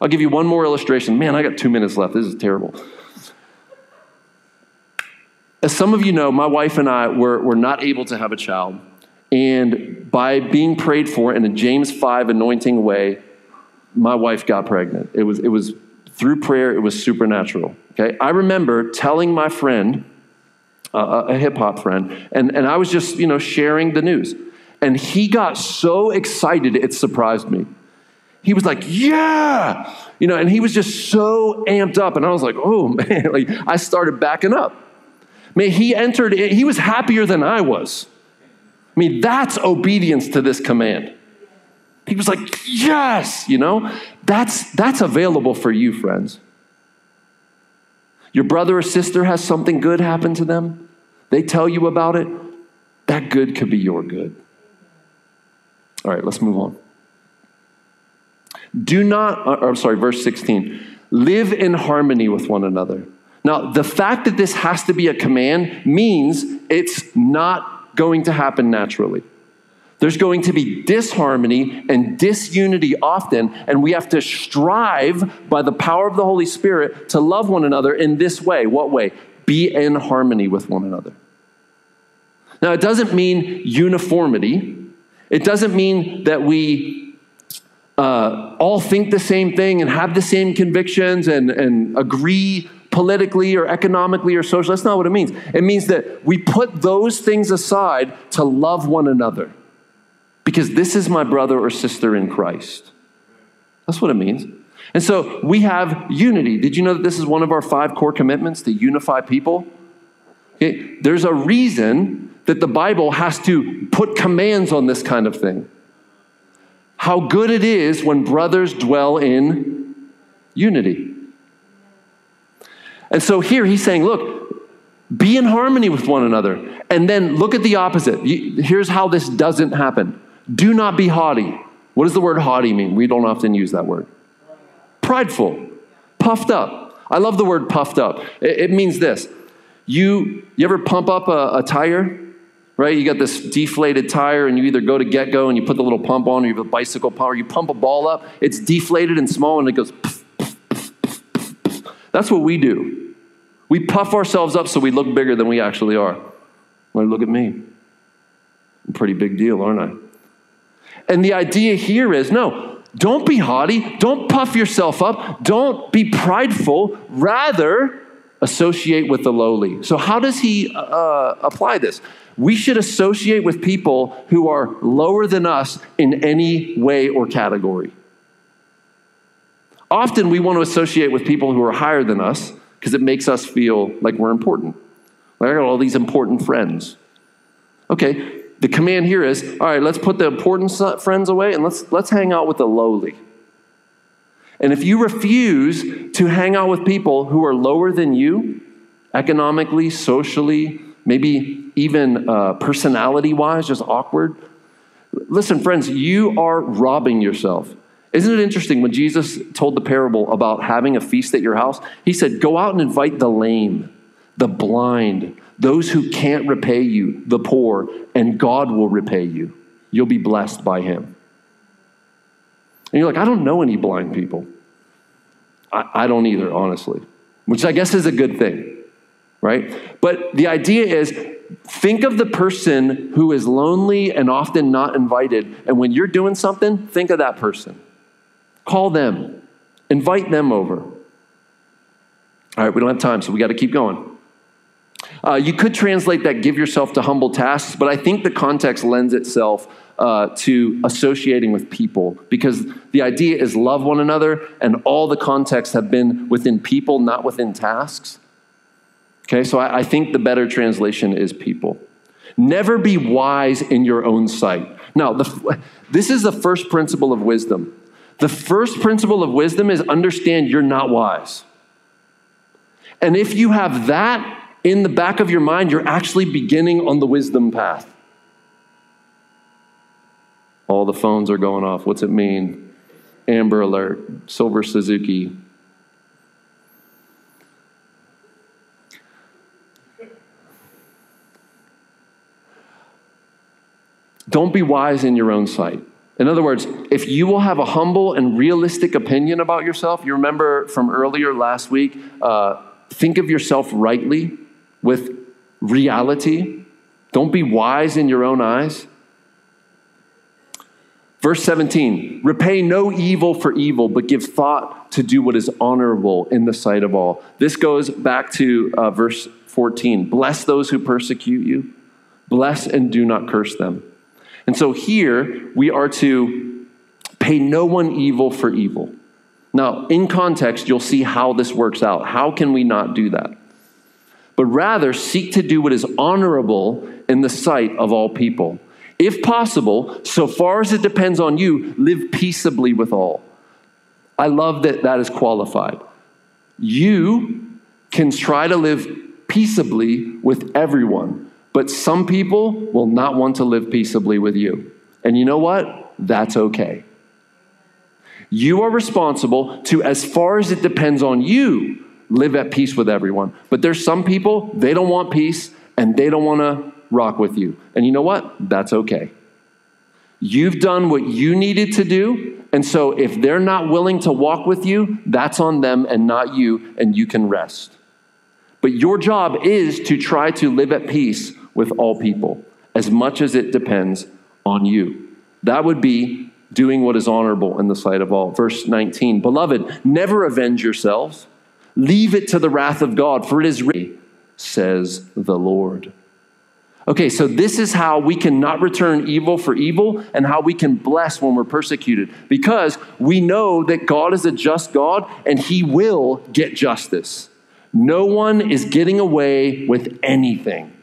I'll give you one more illustration. Man, I got two minutes left. This is terrible. As some of you know, my wife and I were, were not able to have a child. And by being prayed for in a James 5 anointing way, my wife got pregnant. It was, it was through prayer, it was supernatural. Okay? I remember telling my friend, uh, a hip hop friend, and, and I was just, you know, sharing the news. And he got so excited, it surprised me. He was like, yeah, you know, and he was just so amped up. And I was like, oh man, like I started backing up. Man, he entered, he was happier than I was. I mean, that's obedience to this command. He was like, yes, you know, that's, that's available for you, friends. Your brother or sister has something good happen to them, they tell you about it, that good could be your good. All right, let's move on. Do not, uh, I'm sorry, verse 16, live in harmony with one another. Now, the fact that this has to be a command means it's not going to happen naturally. There's going to be disharmony and disunity often, and we have to strive by the power of the Holy Spirit to love one another in this way. What way? Be in harmony with one another. Now, it doesn't mean uniformity, it doesn't mean that we uh, all think the same thing and have the same convictions and, and agree politically or economically or socially. That's not what it means. It means that we put those things aside to love one another because this is my brother or sister in Christ. That's what it means. And so we have unity. Did you know that this is one of our five core commitments to unify people? Okay, there's a reason that the Bible has to put commands on this kind of thing. How good it is when brothers dwell in unity. And so here he's saying, look, be in harmony with one another. And then look at the opposite. Here's how this doesn't happen do not be haughty. What does the word haughty mean? We don't often use that word. Prideful, puffed up. I love the word puffed up. It, means this. You, you ever pump up a, a tire? Right? You got this deflated tire, and you either go to get go and you put the little pump on, or you have a bicycle or you pump a ball up. It's deflated and small, and it goes. That's what we do. We puff ourselves up so we look bigger than we actually are. Look at me. I'm a pretty big deal, aren't I? And the idea here is no, don't be haughty. Don't puff yourself up. Don't be prideful. Rather, associate with the lowly. So, how does he uh, apply this? We should associate with people who are lower than us in any way or category. Often we want to associate with people who are higher than us because it makes us feel like we're important. Like I got all these important friends. Okay, the command here is all right, let's put the important friends away and let's, let's hang out with the lowly. And if you refuse to hang out with people who are lower than you, economically, socially, maybe even uh, personality wise, just awkward, listen, friends, you are robbing yourself. Isn't it interesting when Jesus told the parable about having a feast at your house? He said, Go out and invite the lame, the blind, those who can't repay you, the poor, and God will repay you. You'll be blessed by Him. And you're like, I don't know any blind people. I, I don't either, honestly, which I guess is a good thing, right? But the idea is think of the person who is lonely and often not invited. And when you're doing something, think of that person. Call them, invite them over. All right, we don't have time, so we got to keep going. Uh, you could translate that give yourself to humble tasks, but I think the context lends itself uh, to associating with people because the idea is love one another, and all the contexts have been within people, not within tasks. Okay, so I, I think the better translation is people. Never be wise in your own sight. Now, the, this is the first principle of wisdom. The first principle of wisdom is understand you're not wise. And if you have that in the back of your mind, you're actually beginning on the wisdom path. All the phones are going off. What's it mean? Amber alert, silver Suzuki. Don't be wise in your own sight. In other words, if you will have a humble and realistic opinion about yourself, you remember from earlier last week, uh, think of yourself rightly with reality. Don't be wise in your own eyes. Verse 17 repay no evil for evil, but give thought to do what is honorable in the sight of all. This goes back to uh, verse 14 bless those who persecute you, bless and do not curse them. And so here we are to pay no one evil for evil. Now, in context, you'll see how this works out. How can we not do that? But rather seek to do what is honorable in the sight of all people. If possible, so far as it depends on you, live peaceably with all. I love that that is qualified. You can try to live peaceably with everyone, but some people will not want to live peaceably with you. And you know what? That's okay. You are responsible to, as far as it depends on you, live at peace with everyone. But there's some people, they don't want peace and they don't want to rock with you. And you know what? That's okay. You've done what you needed to do. And so if they're not willing to walk with you, that's on them and not you, and you can rest. But your job is to try to live at peace with all people as much as it depends on you. That would be doing what is honorable in the sight of all. Verse 19 Beloved, never avenge yourselves, leave it to the wrath of God, for it is written, says the Lord. Okay, so this is how we cannot return evil for evil and how we can bless when we're persecuted because we know that God is a just God and he will get justice. No one is getting away with anything.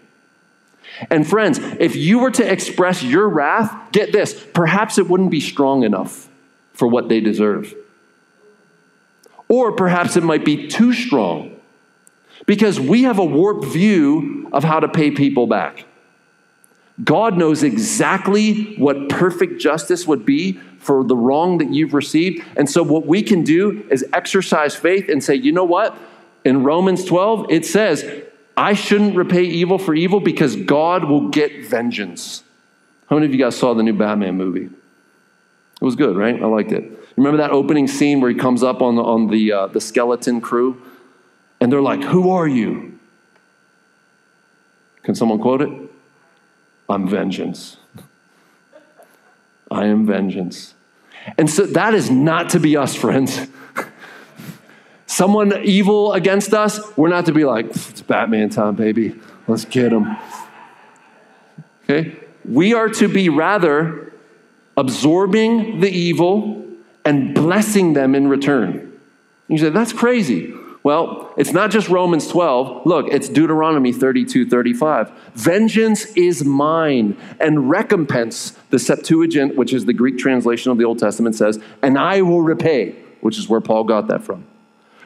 And friends, if you were to express your wrath, get this, perhaps it wouldn't be strong enough for what they deserve. Or perhaps it might be too strong because we have a warped view of how to pay people back. God knows exactly what perfect justice would be for the wrong that you've received. And so, what we can do is exercise faith and say, you know what? In Romans 12, it says, I shouldn't repay evil for evil because God will get vengeance. How many of you guys saw the new Batman movie? It was good, right? I liked it. Remember that opening scene where he comes up on the, on the, uh, the skeleton crew? And they're like, Who are you? Can someone quote it? I'm vengeance. I am vengeance. And so that is not to be us, friends someone evil against us, we're not to be like, it's Batman time, baby. Let's get him. Okay? We are to be rather absorbing the evil and blessing them in return. You say, that's crazy. Well, it's not just Romans 12. Look, it's Deuteronomy 32 35. Vengeance is mine, and recompense, the Septuagint, which is the Greek translation of the Old Testament, says, and I will repay, which is where Paul got that from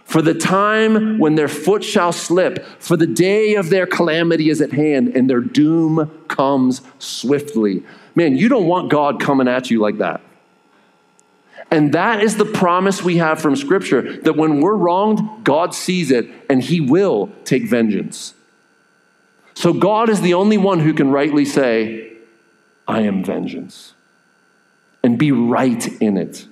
for the time when their foot shall slip, for the day of their calamity is at hand, and their doom comes swiftly. Man, you don't want God coming at you like that. And that is the promise we have from Scripture that when we're wronged, God sees it and He will take vengeance. So God is the only one who can rightly say, I am vengeance, and be right in it.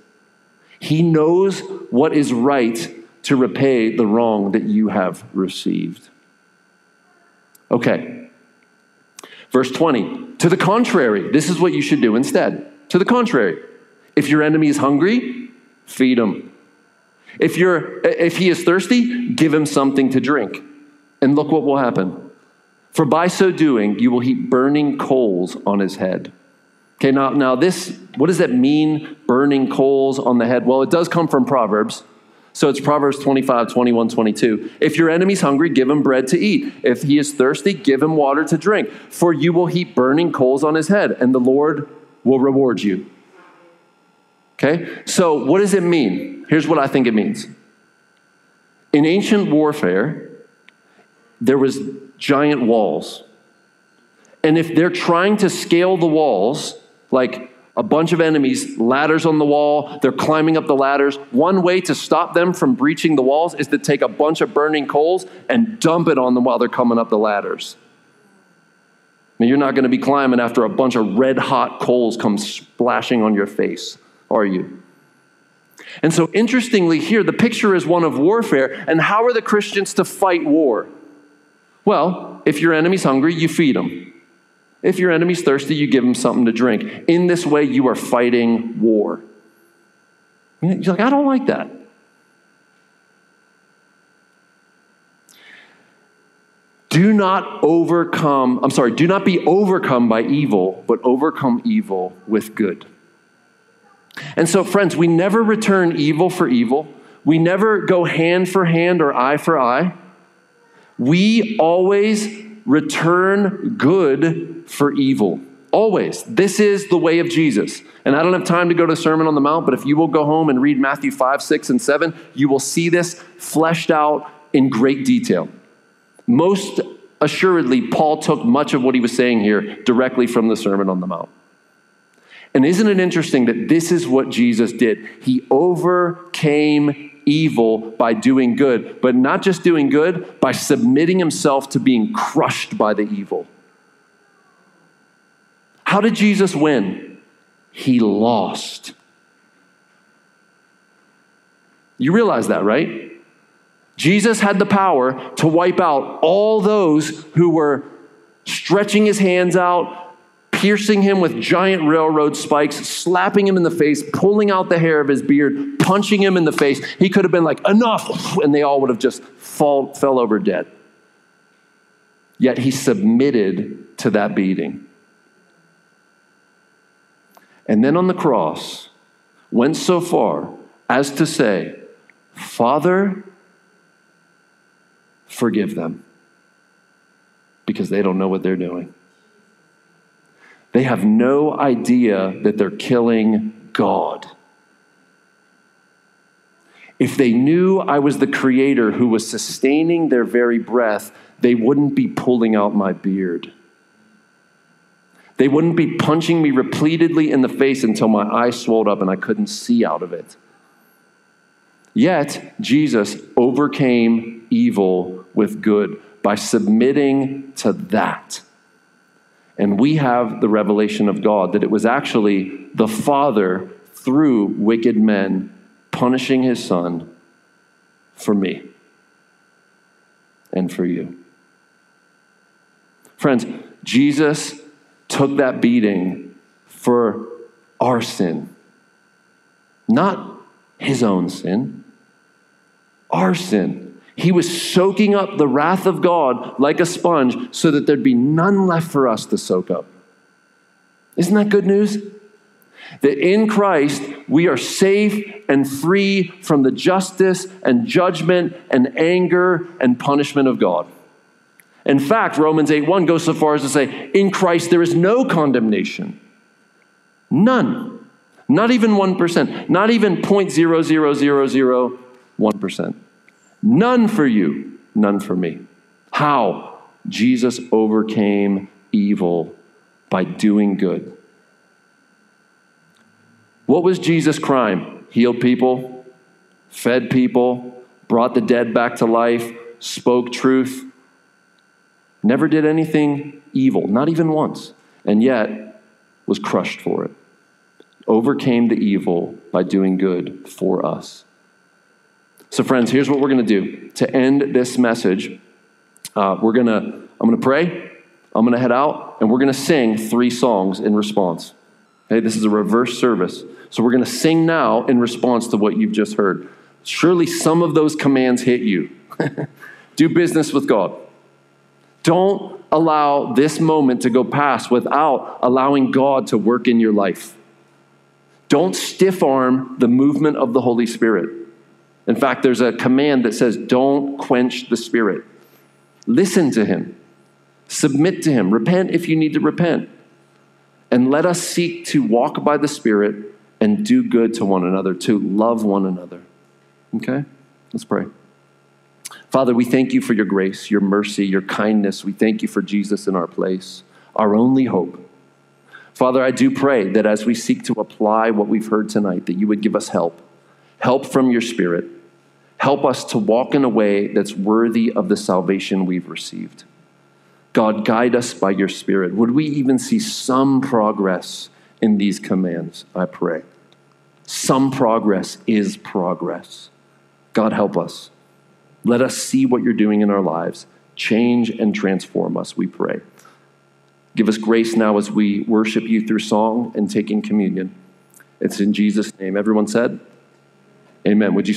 He knows what is right to repay the wrong that you have received. Okay. Verse 20. To the contrary, this is what you should do instead. To the contrary, if your enemy is hungry, feed him. If, you're, if he is thirsty, give him something to drink. And look what will happen. For by so doing, you will heap burning coals on his head. Okay, now, now this, what does that mean, burning coals on the head? Well, it does come from Proverbs. So it's Proverbs 25, 21, 22. If your enemy's hungry, give him bread to eat. If he is thirsty, give him water to drink. For you will heap burning coals on his head, and the Lord will reward you. Okay? So what does it mean? Here's what I think it means. In ancient warfare, there was giant walls. And if they're trying to scale the walls, like a bunch of enemies, ladders on the wall. They're climbing up the ladders. One way to stop them from breaching the walls is to take a bunch of burning coals and dump it on them while they're coming up the ladders. Now, you're not going to be climbing after a bunch of red hot coals come splashing on your face, are you? And so, interestingly, here, the picture is one of warfare. And how are the Christians to fight war? Well, if your enemy's hungry, you feed them. If your enemy's thirsty, you give him something to drink. In this way, you are fighting war. You're like, I don't like that. Do not overcome, I'm sorry, do not be overcome by evil, but overcome evil with good. And so, friends, we never return evil for evil. We never go hand for hand or eye for eye. We always return good for evil. Always. This is the way of Jesus. And I don't have time to go to the Sermon on the Mount, but if you will go home and read Matthew 5, 6, and 7, you will see this fleshed out in great detail. Most assuredly, Paul took much of what he was saying here directly from the Sermon on the Mount. And isn't it interesting that this is what Jesus did? He overcame evil by doing good, but not just doing good, by submitting himself to being crushed by the evil. How did Jesus win? He lost. You realize that, right? Jesus had the power to wipe out all those who were stretching his hands out, piercing him with giant railroad spikes, slapping him in the face, pulling out the hair of his beard, punching him in the face. He could have been like, enough, and they all would have just fall, fell over dead. Yet he submitted to that beating. And then on the cross, went so far as to say, Father, forgive them, because they don't know what they're doing. They have no idea that they're killing God. If they knew I was the creator who was sustaining their very breath, they wouldn't be pulling out my beard. They wouldn't be punching me repeatedly in the face until my eyes swelled up and I couldn't see out of it. Yet, Jesus overcame evil with good by submitting to that. And we have the revelation of God that it was actually the Father through wicked men punishing his Son for me and for you. Friends, Jesus took that beating for our sin, not his own sin, our sin. He was soaking up the wrath of God like a sponge so that there'd be none left for us to soak up. Isn't that good news? That in Christ we are safe and free from the justice and judgment and anger and punishment of God. In fact, Romans 8 1 goes so far as to say, in Christ there is no condemnation. None. Not even 1%. Not even 0.00001%. None for you, none for me. How? Jesus overcame evil by doing good. What was Jesus' crime? Healed people, fed people, brought the dead back to life, spoke truth. Never did anything evil, not even once, and yet was crushed for it. Overcame the evil by doing good for us. So, friends, here's what we're going to do to end this message. Uh, we're going to, I'm going to pray, I'm going to head out, and we're going to sing three songs in response. Okay, this is a reverse service. So, we're going to sing now in response to what you've just heard. Surely some of those commands hit you. Do business with God. Don't allow this moment to go past without allowing God to work in your life. Don't stiff arm the movement of the Holy Spirit. In fact, there's a command that says, don't quench the Spirit. Listen to Him, submit to Him, repent if you need to repent. And let us seek to walk by the Spirit and do good to one another, to love one another. Okay? Let's pray. Father, we thank you for your grace, your mercy, your kindness. We thank you for Jesus in our place, our only hope. Father, I do pray that as we seek to apply what we've heard tonight, that you would give us help. Help from your Spirit Help us to walk in a way that's worthy of the salvation we've received. God, guide us by your Spirit. Would we even see some progress in these commands? I pray. Some progress is progress. God, help us. Let us see what you're doing in our lives. Change and transform us, we pray. Give us grace now as we worship you through song and taking communion. It's in Jesus' name. Everyone said, Amen. Would you?